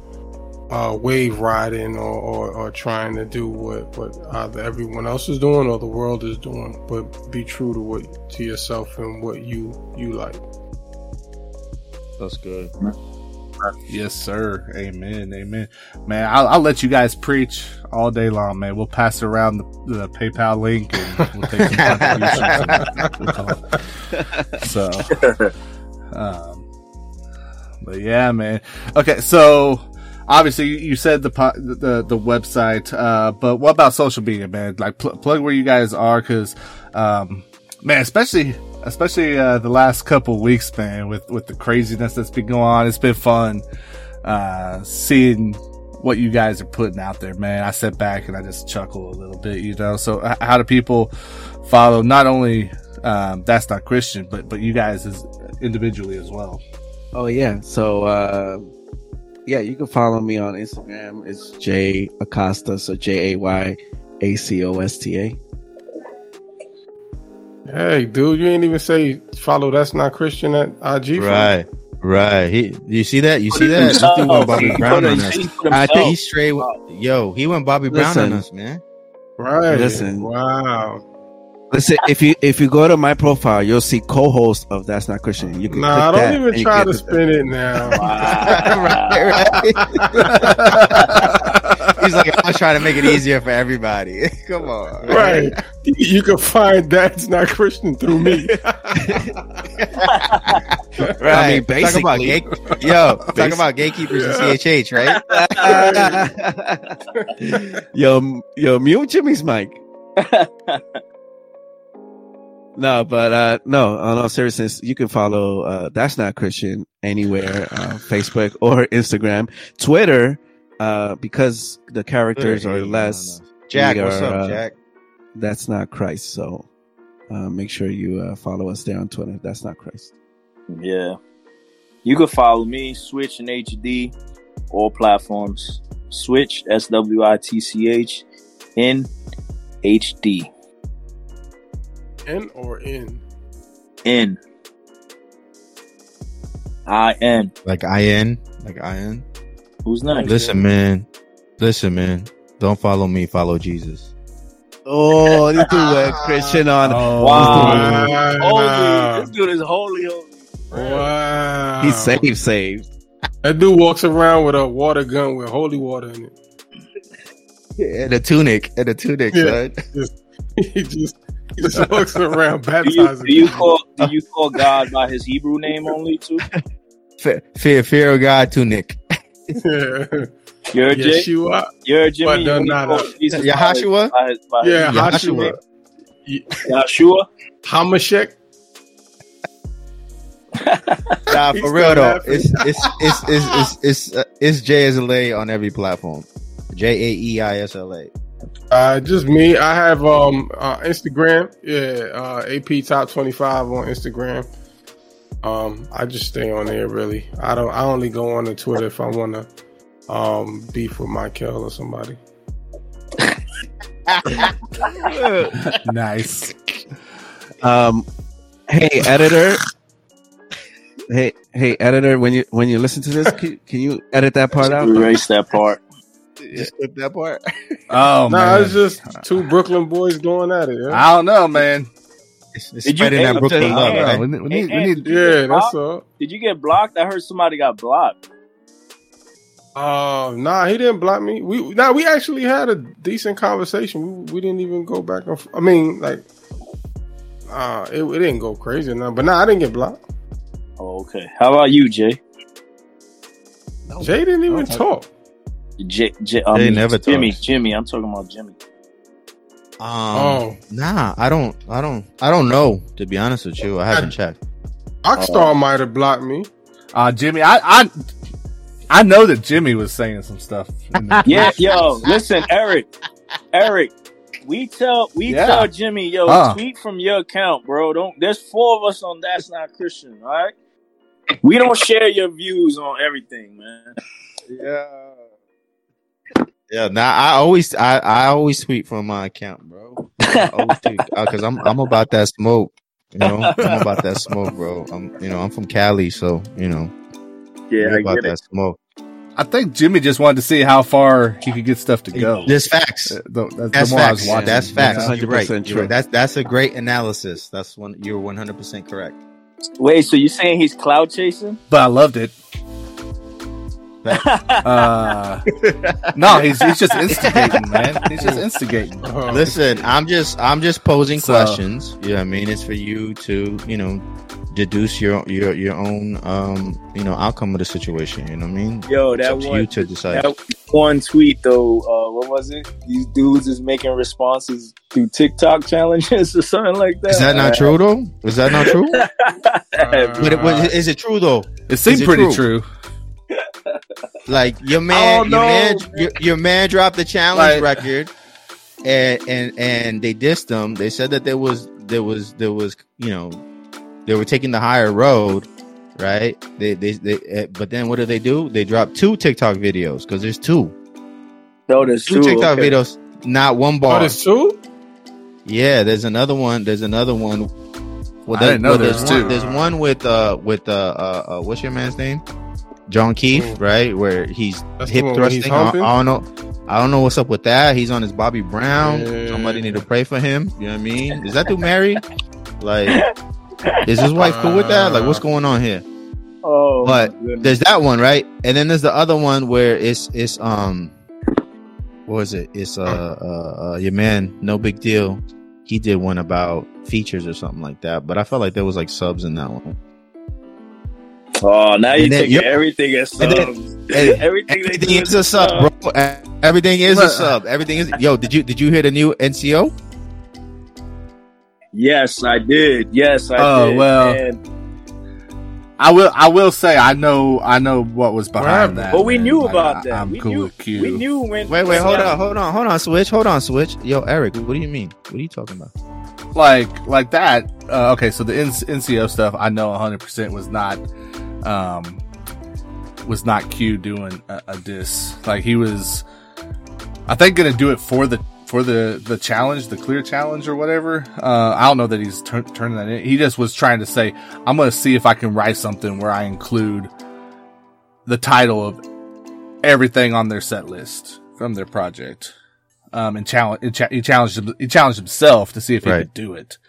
uh, wave riding or, or, or trying to do what what either everyone else is doing or the world is doing, but be true to what to yourself and what you you like. That's good. Yes, sir. Amen. Amen. Man, I'll, I'll let you guys preach all day long, man. We'll pass around the, the PayPal link and we'll take some contributions. So, um, but yeah, man. Okay, so obviously you- you said the po- the the website, uh, but what about social media, man? Like pl- plug where you guys are, because um, man, especially especially uh, the last couple weeks, man, with with the craziness that's been going on, it's been fun uh, seeing what you guys are putting out there, man. I sit back and I just chuckle a little bit, you know. So how do people follow not only um, that's not Christian, but but you guys as individually as well? Oh yeah. So uh, yeah, you can follow me on Instagram. It's J Acosta, so J A Y A C O S T A. Hey, dude, you ain't even say follow. That's not Christian at IG. for- Right. Right. He. You see that? You see that? This himself. dude went Bobby Brown on us. I think himself. He straight. Yo, he went Bobby Brown Listen. on us, man. Right. Listen. Wow. Listen, if you if you go to my profile, you'll see co-host of That's Not Christian. You can Nah, click don't that even try to the- spin it now. Wow. (laughs) right, (laughs) right. (laughs) He's like, I was trying to make it easier for everybody. (laughs) Come on. Right. You can find that's not Christian through me. (laughs) Right. I mean, Talk about basically. gate, yo, talk about gatekeepers and CHH, right? (laughs) yo, m- yo, mute Jimmy's mic. no, but uh no, on all seriousness, you can follow uh That's Not Christian anywhere, uh Facebook or Instagram. Twitter, uh because the characters are less, Jack, We what's up, uh, Jack? that's not Christ. So uh make sure you uh follow us there on Twitter. That's not Christ. Yeah. You can follow me, Switch in HD, all platforms. Switch, S W I T C H, in HD. N or in? In. Like IN, like IN. Who's next? Listen, man. Listen, man. Don't follow me. Follow Jesus. Oh, this dude went (laughs) Christian on. Oh, Wow. Wow. Holy. This dude is holy, holy. Wow. He's saved, saved. That dude walks around with a water gun with holy water in it. And a tunic. And a tunic, Yeah. son. (laughs) He just he just walks around (laughs) Do you, baptizing. do you call do you call God by his Hebrew name only too? Fe- Fear, fear of God, tunic. Yeah. (laughs) You're J. Yeshua. You're Jimmy. But no, when you no, call no. Jesus Yahashua? By his, by Yeah, by his Yahashua. Yahshua. Hamashek. Nah, for real though. It's it's it's it's it's it's, uh, it's J as a lay on every platform. J A E I S L A. Uh, just me. I have um uh, Instagram. Yeah, uh, AP Top Twenty Five on Instagram. Um, I just stay on there. Really, I don't. I only go on the Twitter if I want to um beef with Michael or somebody. (laughs) nice. Um, hey editor. Hey, hey editor. When you when you listen to this, can, can you edit that part out? Erase that part. Just clip that part. Oh no, man, it's just two Brooklyn boys going at it. Yeah, I don't know, man. It's, it's Did you- spreading hey, that Brooklyn you, love, hey, No, right? we need, Hey, we need get yeah, that's blocked? all. Did you get blocked? I heard somebody got blocked. Uh, nah, he didn't block me. We nah, we actually had a decent conversation. We, we didn't even go back and. f- I mean, like, uh, it, it didn't go crazy enough. But nah, I didn't get blocked. Oh, okay. How about you, Jay? Jay didn't even Okay. talk. Jay, They mean, never Jimmy. talks. Jimmy. I'm talking about Jimmy. Um, oh, nah, I don't, I don't, I don't know. To be honest with you, I haven't checked. Rockstar might have blocked me. Uh, Jimmy, I, I, I know that Jimmy was saying some stuff. in (laughs) Yeah, yo, listen, Eric. Eric, we tell we Yeah. tell Jimmy, yo, Huh. tweet from your account, bro. Don't there's four of us on That's Not Christian, all right? We don't share your views on everything, man. Yeah. Yeah, nah, I always, I, I always tweet from my account, bro. I always tweet, uh, cause I'm, I'm about that smoke. You know, I'm about that smoke, bro. I'm, you know, I'm from Cali, so you know, Yeah, I'm I about get that it. smoke. I think Jimmy just wanted to see how far he could get stuff to go. There's facts. Uh, the- that's That's the more I was facts. watching. That's you facts. know? You're right. 100% You're true. right. That's that's a great analysis. That's one. You're 100 percent correct. Wait, so you're saying he's cloud chasing? But I loved it. (laughs) Uh, no, he's he's just instigating, man. He's just instigating. Uh, (laughs) Listen, I'm just I'm just posing So- questions. You know I mean? It's for you to, you know, deduce your your your own um, you know, outcome of the situation. You know what I mean? Yo, It's that up to one you to decide. that one tweet though, uh, what was it? These dudes is making responses through TikTok challenges (laughs) or something like that. Is that not true though? Is that not true? uh, But it, was, is it true though? It seemed it pretty true? true. Like your man, Oh, your no, man, man. your, your man dropped the challenge Like- record, and and and they dissed him. They said that there was there was there was you know they were taking the higher road, right? They they, they eh, but then what did they do? They dropped two TikTok videos because there's two No, there's two two. TikTok okay. videos, not one bar. there's two. Yeah, there's another one. There's another one. Well, I there- didn't know well, there there's was one, two. There's one with uh with uh, uh, uh what's your man's name? John Keith, Mm. right? Where he's That's hip one where he's thrusting. I. I don't know. I don't know what's up with that. He's on his Bobby Brown. Yeah. Somebody need to pray for him. You know what I mean? Is that dude married? Like, (laughs) is his wife cool with that? Like, what's going on here? Oh, But. There's that one, right? And then there's the other one where it's it's um what was it? It's uh, uh, uh your man, Nobigdyl. He did one about features or something like that, but I felt like there was like subs in that one. Oh, now you then- take yep. everything as And then- Hey, (laughs) everything, Everything do is a sub, bro. Everything is a sub. Everything is. Yo, did you did you hear the new NCO? Yes, I did. Yes, I Oh, did. well. And- I will. I will say I know. I know what was behind happened? that. but we man. knew Like, about I- that. I'm we cool knew. with Q. We knew when. Wait, wait, hold on, hold on, hold on, switch, hold on, switch. Yo, Eric, what do you mean? What are you talking about? like like that. Uh, okay, so the N- NCO stuff I know 100 percent was not um was not Q doing a, a diss. Like he was, I think, gonna do it for the for the the challenge, the clear challenge or whatever. Uh, I don't know that he's tur- turning that in. He just was trying to say, I'm gonna see if I can write something where I include the title of everything on their set list from their project. Um, and challenge, he challenged, him, he challenged himself to see if he Right. could do it.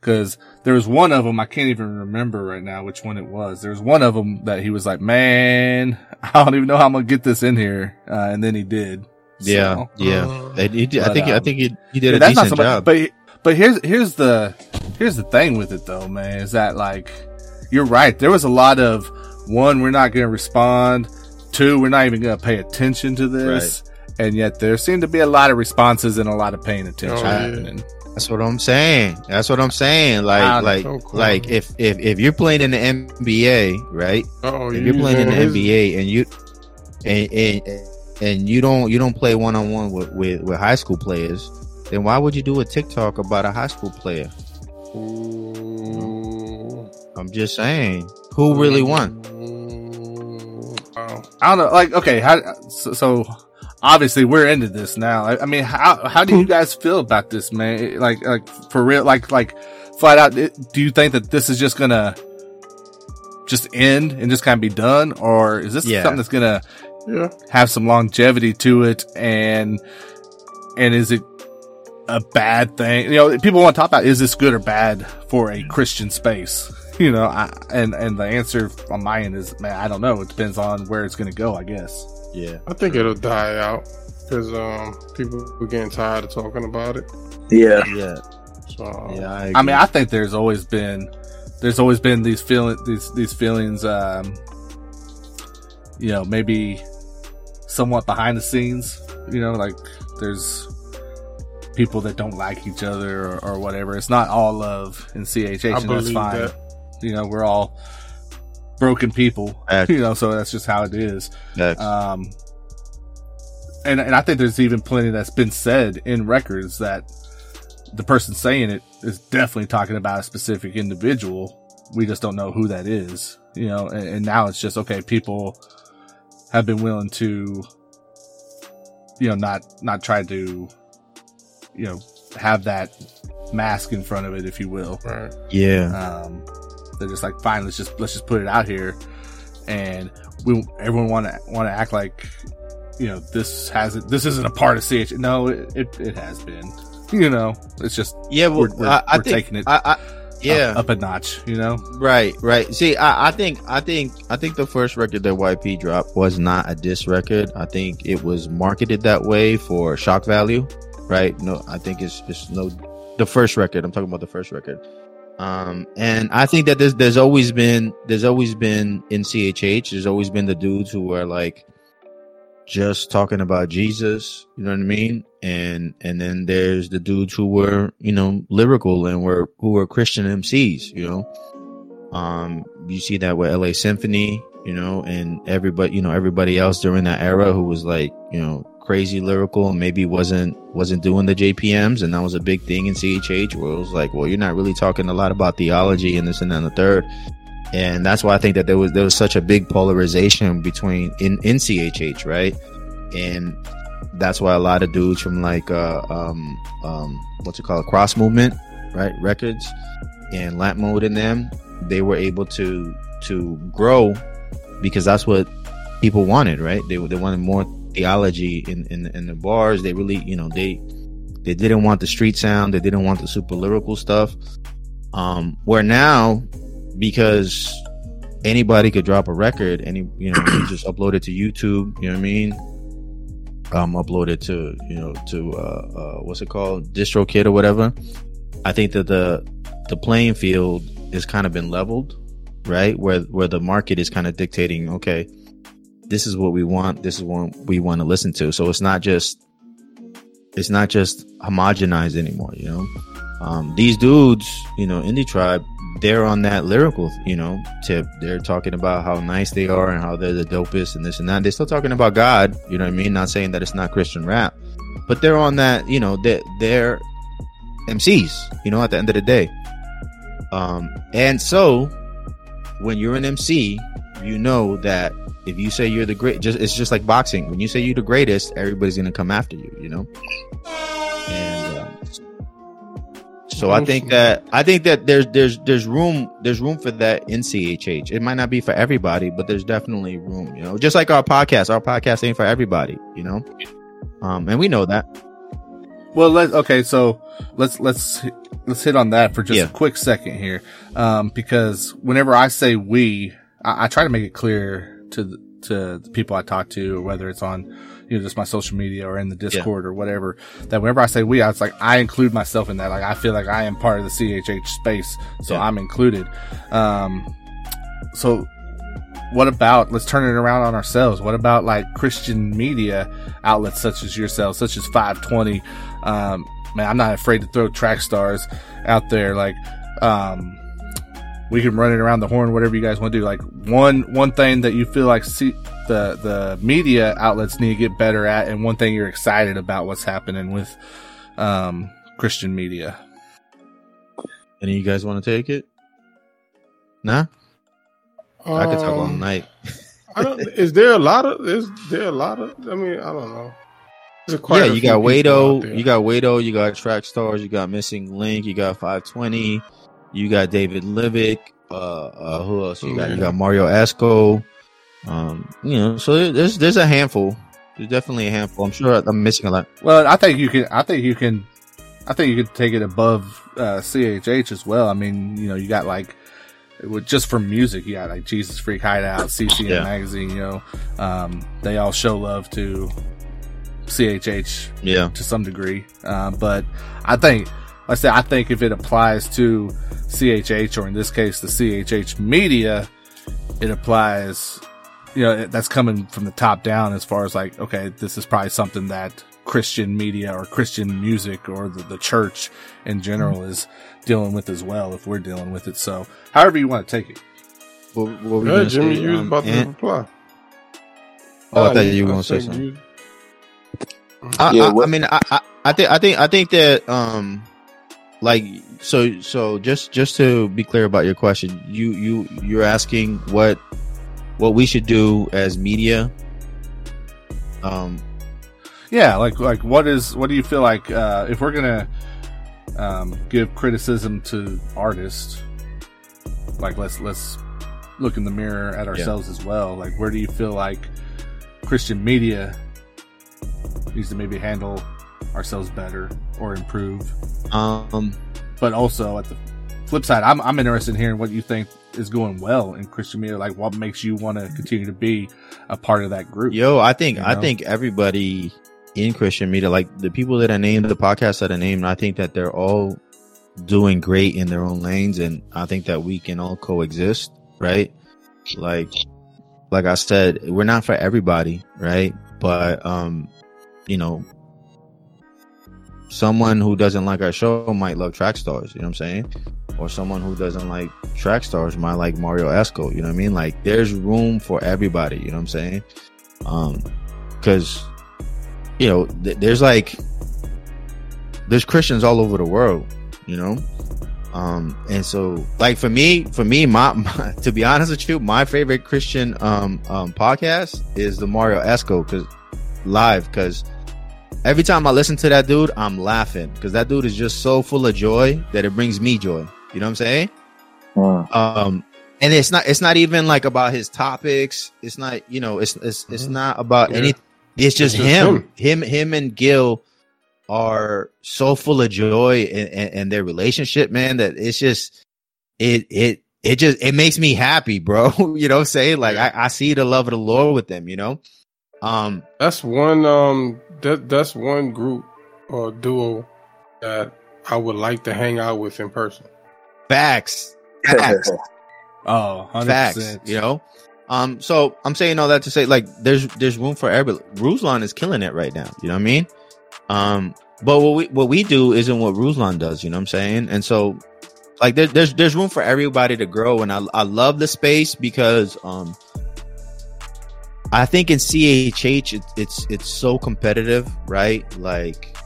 Cause there was one of them, I can't even remember right now which one it was. There was one of them that he was like, man, (laughs) I don't even know how I'm going to get this in here. Uh, and then he did. Yeah, So- yeah. Uh, And he did- I But, think I um, think he, he did Yeah, a that's not decent so much, job. but, but here's, here's the, here's the thing with it though, man, is that like, you're right. There was a lot of one, we're not going to respond. Two, we're not even going to pay attention to this. And yet there seemed to be a lot of responses and a lot of paying attention Oh, yeah. happening. That's what I'm saying. That's what I'm saying. Like, like, so cool. like if if if you're playing in the NBA, right? Oh, If you're playing in the his- NBA and you and and, and you don't you don't play one on one with with with high school players, then why would you do a TikTok about a high school player? Ooh. I'm just saying. Who really won? Ooh. Wow. I don't know. Like, okay, how, so, so obviously we're into this now. I, I mean, how, how do you hmm. guys feel about this, man? Like, like for real, like, like flat out, do you think that this is just gonna just end and just kind of be done? Or is this Yeah. something that's gonna Yeah. have some longevity to it? And, and is it a bad thing? You know, people want to talk about, is this good or bad for a Christian space? (laughs) You know, I, and, and the answer on my end is, man, I don't know. It depends on where it's going to go, I guess. Yeah. I think it'll die out because um, people are getting tired of talking about it. Yeah. Yeah. So Yeah. I, I mean, I think there's always been, there's always been these feeling, these, these feelings, um, you know, maybe somewhat behind the scenes, you know, like there's people that don't like each other or, or whatever. It's not all love in CHH and that's fine. that. You know, we're all broken people, Facts. (laughs) you know, so that's just how it is. Facts. Um, and and I think there's even plenty that's been said in records that the person saying it is definitely talking about a specific individual. We just don't know who that is, you know. And, and now it's just okay. People have been willing to, you know, not not try to, you know, have that mask in front of it, if you will Right. yeah. um, they're just like, fine, let's just let's just put it out here, and we everyone want to want to act like you know this hasn't this isn't a part of CH. No, it it, it has been. You know, it's just Yeah. Well, we're, we're, I, I we're think taking it I, I, yeah. up, up a notch. You know, Right, right. See, I, I think, I think, I think the first record that YP dropped was not a diss record. I think it was marketed that way for shock value, right? No, I think it's just no. The first record, I'm talking about the first record. Um, and I think that there's there's always been there's always been in CHH. There's always been the dudes who are like just talking about Jesus. You know what I mean? And and then there's the dudes who were you know lyrical and were who were Christian MCs. You know, um, you see that with LA Symphony. You know, and everybody you know everybody else during that era who was like you know crazy lyrical and maybe wasn't wasn't doing the JPMs and that was a big thing in CHH where it was like well you're not really talking a lot about theology and this and and the third and that's why I think that there was there was such a big polarization between in in CHH, right? And that's why a lot of dudes from like uh um um what's it called cross movement, right? Records and lamp mode in them, they were able to to grow because that's what people wanted, right? They they wanted more theology in in in the bars. They really, you know, they they didn't want the street sound. They didn't want the super lyrical stuff. Um, where now because anybody could drop a record and you know you just upload it to YouTube. You know what I mean? um, uploaded to you know to uh, uh, what's it called DistroKid or whatever. I think that the the playing field has kind of been leveled, right? Where where the market is kind of dictating, okay, this is what we want, this is what we want to listen to. So it's not just it's not just homogenized anymore, you know. Um, these dudes, you know, indie tribe, they're on that lyrical, you know, tip. They're talking about how nice they are and how they're the dopest and this and that. They're still talking about God, you know what I mean? Not saying that it's not Christian rap, but they're on that, you know, they're, they're MCs, you know, at the end of the day. Um, and so when you're an MC, you know that if you say you're the great, just it's just like boxing. When you say you're the greatest, everybody's gonna come after you, you know. And um, so I think that I think that there's there's there's room there's room for that in CHH. It might not be for everybody, but there's definitely room. You know, just like our podcast, our podcast ain't for everybody. You know, um, and we know that. Well, let's okay, so let's let's let's hit on that for just Yeah. a quick second here, um, because whenever I say we, I, I try to make it clear to the, to the people I talk to, whether it's on you know just my social media or in the Discord or whatever, that whenever I say we, I was like I include myself in that. Like I feel like I am part of the CHH space, so Yeah. I'm included. Um, so what about let's turn it around on ourselves what about like christian media outlets such as yourself such as 520 um man i'm not afraid to throw track stars out there like um we can run it around the horn whatever you guys want to do like one one thing that you feel like see the the media outlets need to get better at and one thing you're excited about what's happening with um christian media Any of you guys want to take it? Nah, I could talk all Um, night. I don't. Is there a lot of? Is there a lot of? I mean, I don't know. Yeah, you got people Wado, you got Wado, you got Track Stars, you got Missing Link, you got 520, you got David Livick, uh, uh, who else you got? You got Mario Esco. Um, you know, so there's there's a handful. There's definitely a handful. I'm sure I'm missing a lot. Well, I think you can. I think you can. I think you could take it above uh, CHH as well. I mean, you know, you got like with just for music, you got like Jesus Freak Hideout, CCM Yeah. Magazine. You know, um, they all show love to CHH Yeah, to some degree. Um, but I think, I said, I think if it applies to CHH or in this case the CHH media, it applies. You know, that's coming from the top down as far as like, okay, this is probably something that Christian media or Christian music or the, the church in general is dealing with as well. If we're dealing with it, so however you want to take it. what, what were you Yeah, Jimmy, say, you was um, about to reply. Oh, I thought you- you were gonna say something. you- I, Yeah, I, I mean, I, I, I think, I think, I think that, um, like, so, so just, just to be clear about your question, you, you, you're asking what, what we should do as media. Um, Yeah, like like what is what do you feel like uh, if we're gonna um, give criticism to artists? Like let's let's look in the mirror at ourselves as well. Like where do you feel like Christian media needs to maybe handle ourselves better or improve? um, But also at the flip side, I'm I'm interested in hearing what you think is going well in Christian media. Like what makes you want to continue to be a part of that group? yo, I think, You I think everybody in Christian media, like the people that I named, the podcasts that I named, I think that they're all doing great in their own lanes. And I think that we can all coexist, right? Like, like I said, we're not for everybody, right? But, um, you know, someone who doesn't like our show might love track stars, you know what I'm saying? Or someone who doesn't like track stars might like Mario Esco, you know what I mean? Like there's room for everybody, you know what I'm saying? Um, cause, you know, th- there's like, there's Christians all over the world, you know? Um, and so like for me, for me, my, (laughs) my to be honest with you, my favorite Christian, um, um, podcast is the Mario Esco cause live, cause every time I listen to that dude, I'm laughing because that dude is just so full of joy that it brings me joy. You know what I'm saying? Mm. Um, and it's not, it's not even like about his topics. It's not, you know, it's, it's, it's Mhm. not about Yeah. any, it's just, just him. him, him and Gil are so full of joy and, and, and their relationship, man, that it's just, it, it, it just, it makes me happy, bro. (laughs) you know what I'm saying? Like I, I see the love of the Lord with them, you know? Um, That's one um that that's one group or duo that I would like to hang out with in person. facts, facts, (laughs) Oh, 100%. facts. You know. Um, so I'm saying all that to say, like, there's there's room for everybody. Ruslan is killing it right now. You know what I mean? Um, but what we what we do isn't what Ruslan does. You know what I'm saying? And so, like, there, there's there's room for everybody to grow, and I I love the space because um, I think in CHH it, it's it's so competitive, right? Like,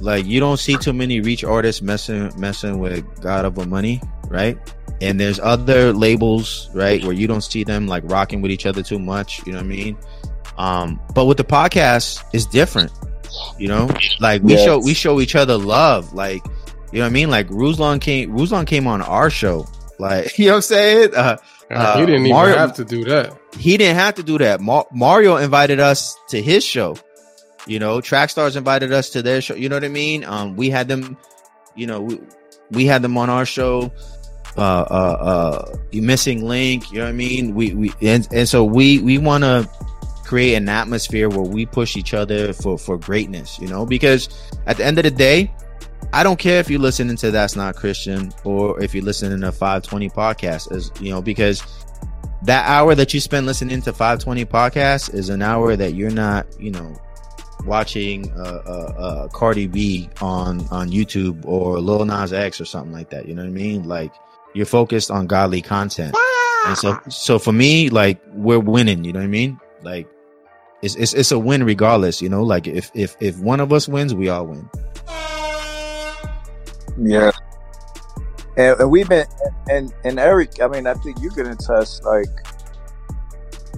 like you don't see too many reach artists messing messing with God over money, right? And there's other labels, right, where you don't see them like rocking with each other too much. You know what I mean? Um, but with the podcast, it's different. You know, like we Yes. show we show each other love. Like, you know what I mean? Like Ruslan came Ruslan came on our show. Like, (laughs) you know what I'm saying? Uh, Uh, he didn't even Mario- have to do that. he didn't have to do that. Ma- Mario invited us to his show. You know, track stars invited us to their show. You know what I mean? Um, we had them. You know, we, we had them on our show. Uh, uh, uh, missing link. You know what I mean? We we and and so we we want to create an atmosphere where we push each other for for greatness. You know, because at the end of the day. I don't care if you're listening to That's Not Christian or if you're listening to 520 podcast, as you know, because that hour that you spend listening to 520 podcast is an hour that you're not, you know, watching uh, uh, uh, Cardi B on on YouTube or Lil Nas X or something like that. You know what I mean? Like you're focused on godly content, and so so for me, like we're winning. You know what I mean? Like it's it's it's a win regardless. You know, like if if if one of us wins, we all win. Yeah. And, and we've been and and Eric, I mean, I think you can attest like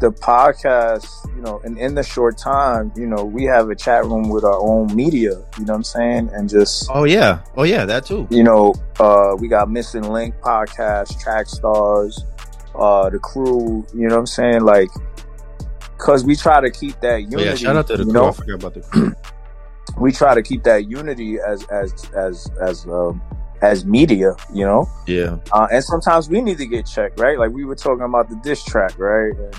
the podcast, you know, and in the short time, you know, we have a chat room with our own media, you know what I'm saying? And just Oh yeah, oh yeah, that too. you know, uh we got Missing Link podcast, Track Stars, uh the crew, you know what I'm saying? Like cause we try to keep that Oh, unity. yeah, shout out to the crew. know? I forgot about the crew. (clears throat) we try to keep that unity as as as as um as media, you know. yeah, Uh, and sometimes we need to get checked, right? Like we were talking about the diss track, right? And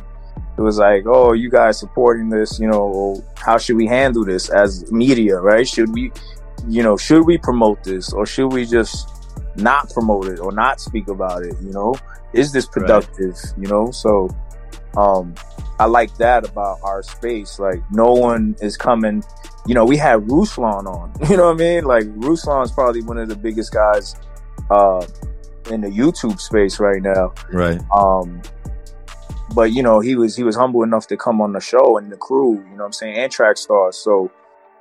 it was like, oh, you guys supporting this, you know, how should we handle this as media, right? Should we, you know, should we promote this or should we just not promote it or not speak about it? You know, is this productive? You know, so um, I like that about our space. Like no one is coming. You know, we had Ruslan on. (laughs) You know what I mean? Like Ruslan's probably one of the biggest guys uh, in the YouTube space right now. right. Um, but you know, he was he was humble enough to come on the show and the crew. You know what I'm saying? And track stars. So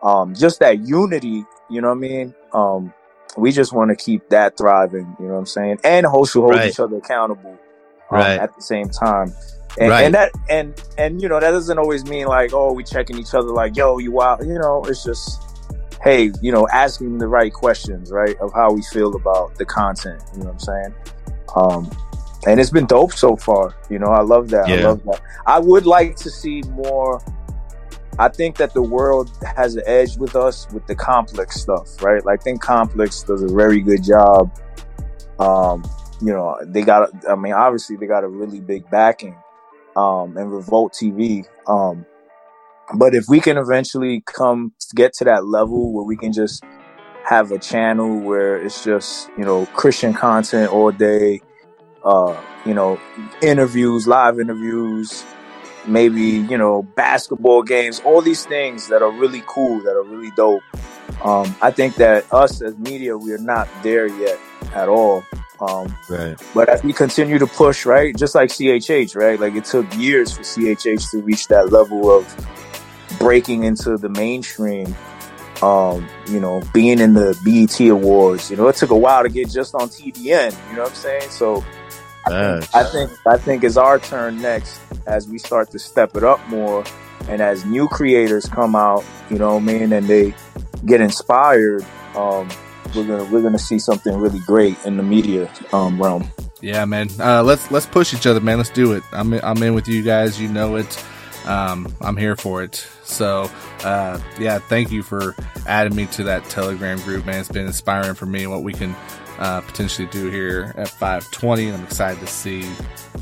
um, just that unity. You know what I mean? Um, we just want to keep that thriving. You know what I'm saying? And also hold Right. each other accountable um, Right. at the same time. And, Right. and that and and you know that doesn't always mean like oh we checking each other like yo you out you know it's just hey you know asking the right questions right of how we feel about the content you know what I'm saying? Um and it's been dope so far you know I love that I love that. I would like to see more I think that the world has an edge with us with the complex stuff right? Like I think complex does a very good job um you know they got I mean obviously they got a really big backing um, and Revolt TV. Um, but if we can eventually come get to that level where we can just have a channel where it's just you know Christian content all day, uh, you know interviews, live interviews, maybe you know basketball games, all these things that are really cool, that are really dope. Um, I think that us as media, we are not there yet at all. Um, Right. but as we continue to push, right, just like CHH, right, like it took years for CHH to reach that level of breaking into the mainstream. Um, you know, being in the BET Awards, you know, it took a while to get just on TBN. You know what I'm saying? So, I think, I think I think it's our turn next as we start to step it up more, and as new creators come out, you know, what I mean, and they get inspired. Um, we're gonna we're gonna see something really great in the media um, realm. Yeah, man. Uh, let's let's push each other, man. Let's do it. I'm in, I'm in with you guys. You know it. Um, I'm here for it. So, uh, yeah, thank you for adding me to that Telegram group, man. It's been inspiring for me what we can uh, potentially do here at 520. I'm excited to see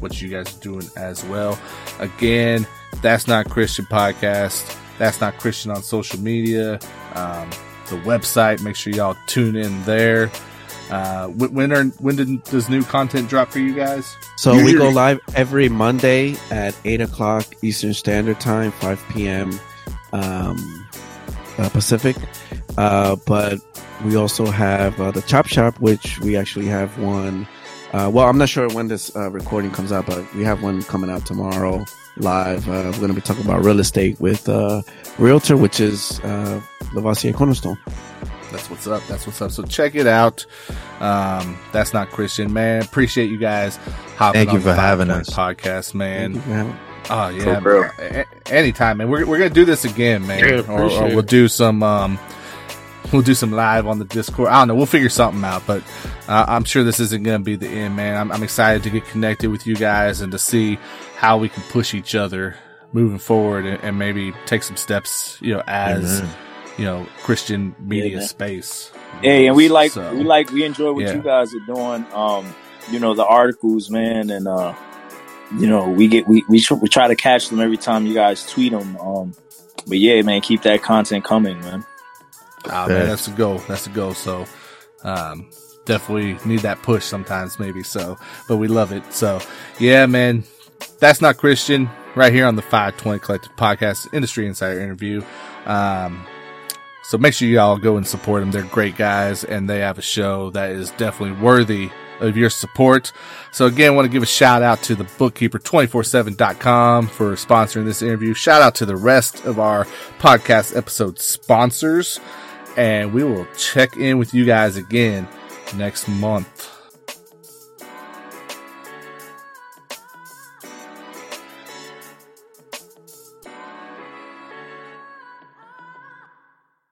what you guys are doing as well. Again, That's Not Christian podcast. That's Not Christian on social media. Um, the website. Make sure y'all tune in there. Uh, when are, when did, does new content drop for you guys? So we go live every Monday at eight o'clock Eastern Standard Time, five p.m. Um, uh, Pacific. Uh, but we also have uh, the Chop Shop, which we actually have one. Uh, well, I'm not sure when this uh, recording comes out, but we have one coming out tomorrow live. Uh, we're going to be talking about real estate with uh Realtor, which is Lavoisier Cornerstone. That's what's up. That's what's up. So check it out. Um, that's not Christian, man. Appreciate you guys. Thank you for having us. Podcast, man. Oh yeah, cool, anytime, man. We're we're gonna do this again, man. Yeah, or, or, we'll do some um, we'll do some live on the Discord. I don't know. We'll figure something out, but uh, I'm sure this isn't gonna be the end, man. I'm, I'm excited to get connected with you guys and to see how we can push each other moving forward and, and maybe take some steps, you know, as. Mm-hmm you know Christian media yeah, space. Hey, and we like so, we like we enjoy what yeah. you guys are doing. Um, you know the articles, man, and uh, you know we get we we, tr- we try to catch them every time you guys tweet them. Um, but yeah, man, keep that content coming, man. Oh, man, that's the goal. That's the goal. So, um, definitely need that push sometimes, maybe. So, but we love it. So, yeah, man, that's not Christian right here on the 520 Collective Podcast Industry Insider interview. Um, so make sure y'all go and support them. They're great guys and they have a show that is definitely worthy of your support. So again, I want to give a shout out to the bookkeeper247.com for sponsoring this interview. Shout out to the rest of our podcast episode sponsors and we will check in with you guys again next month.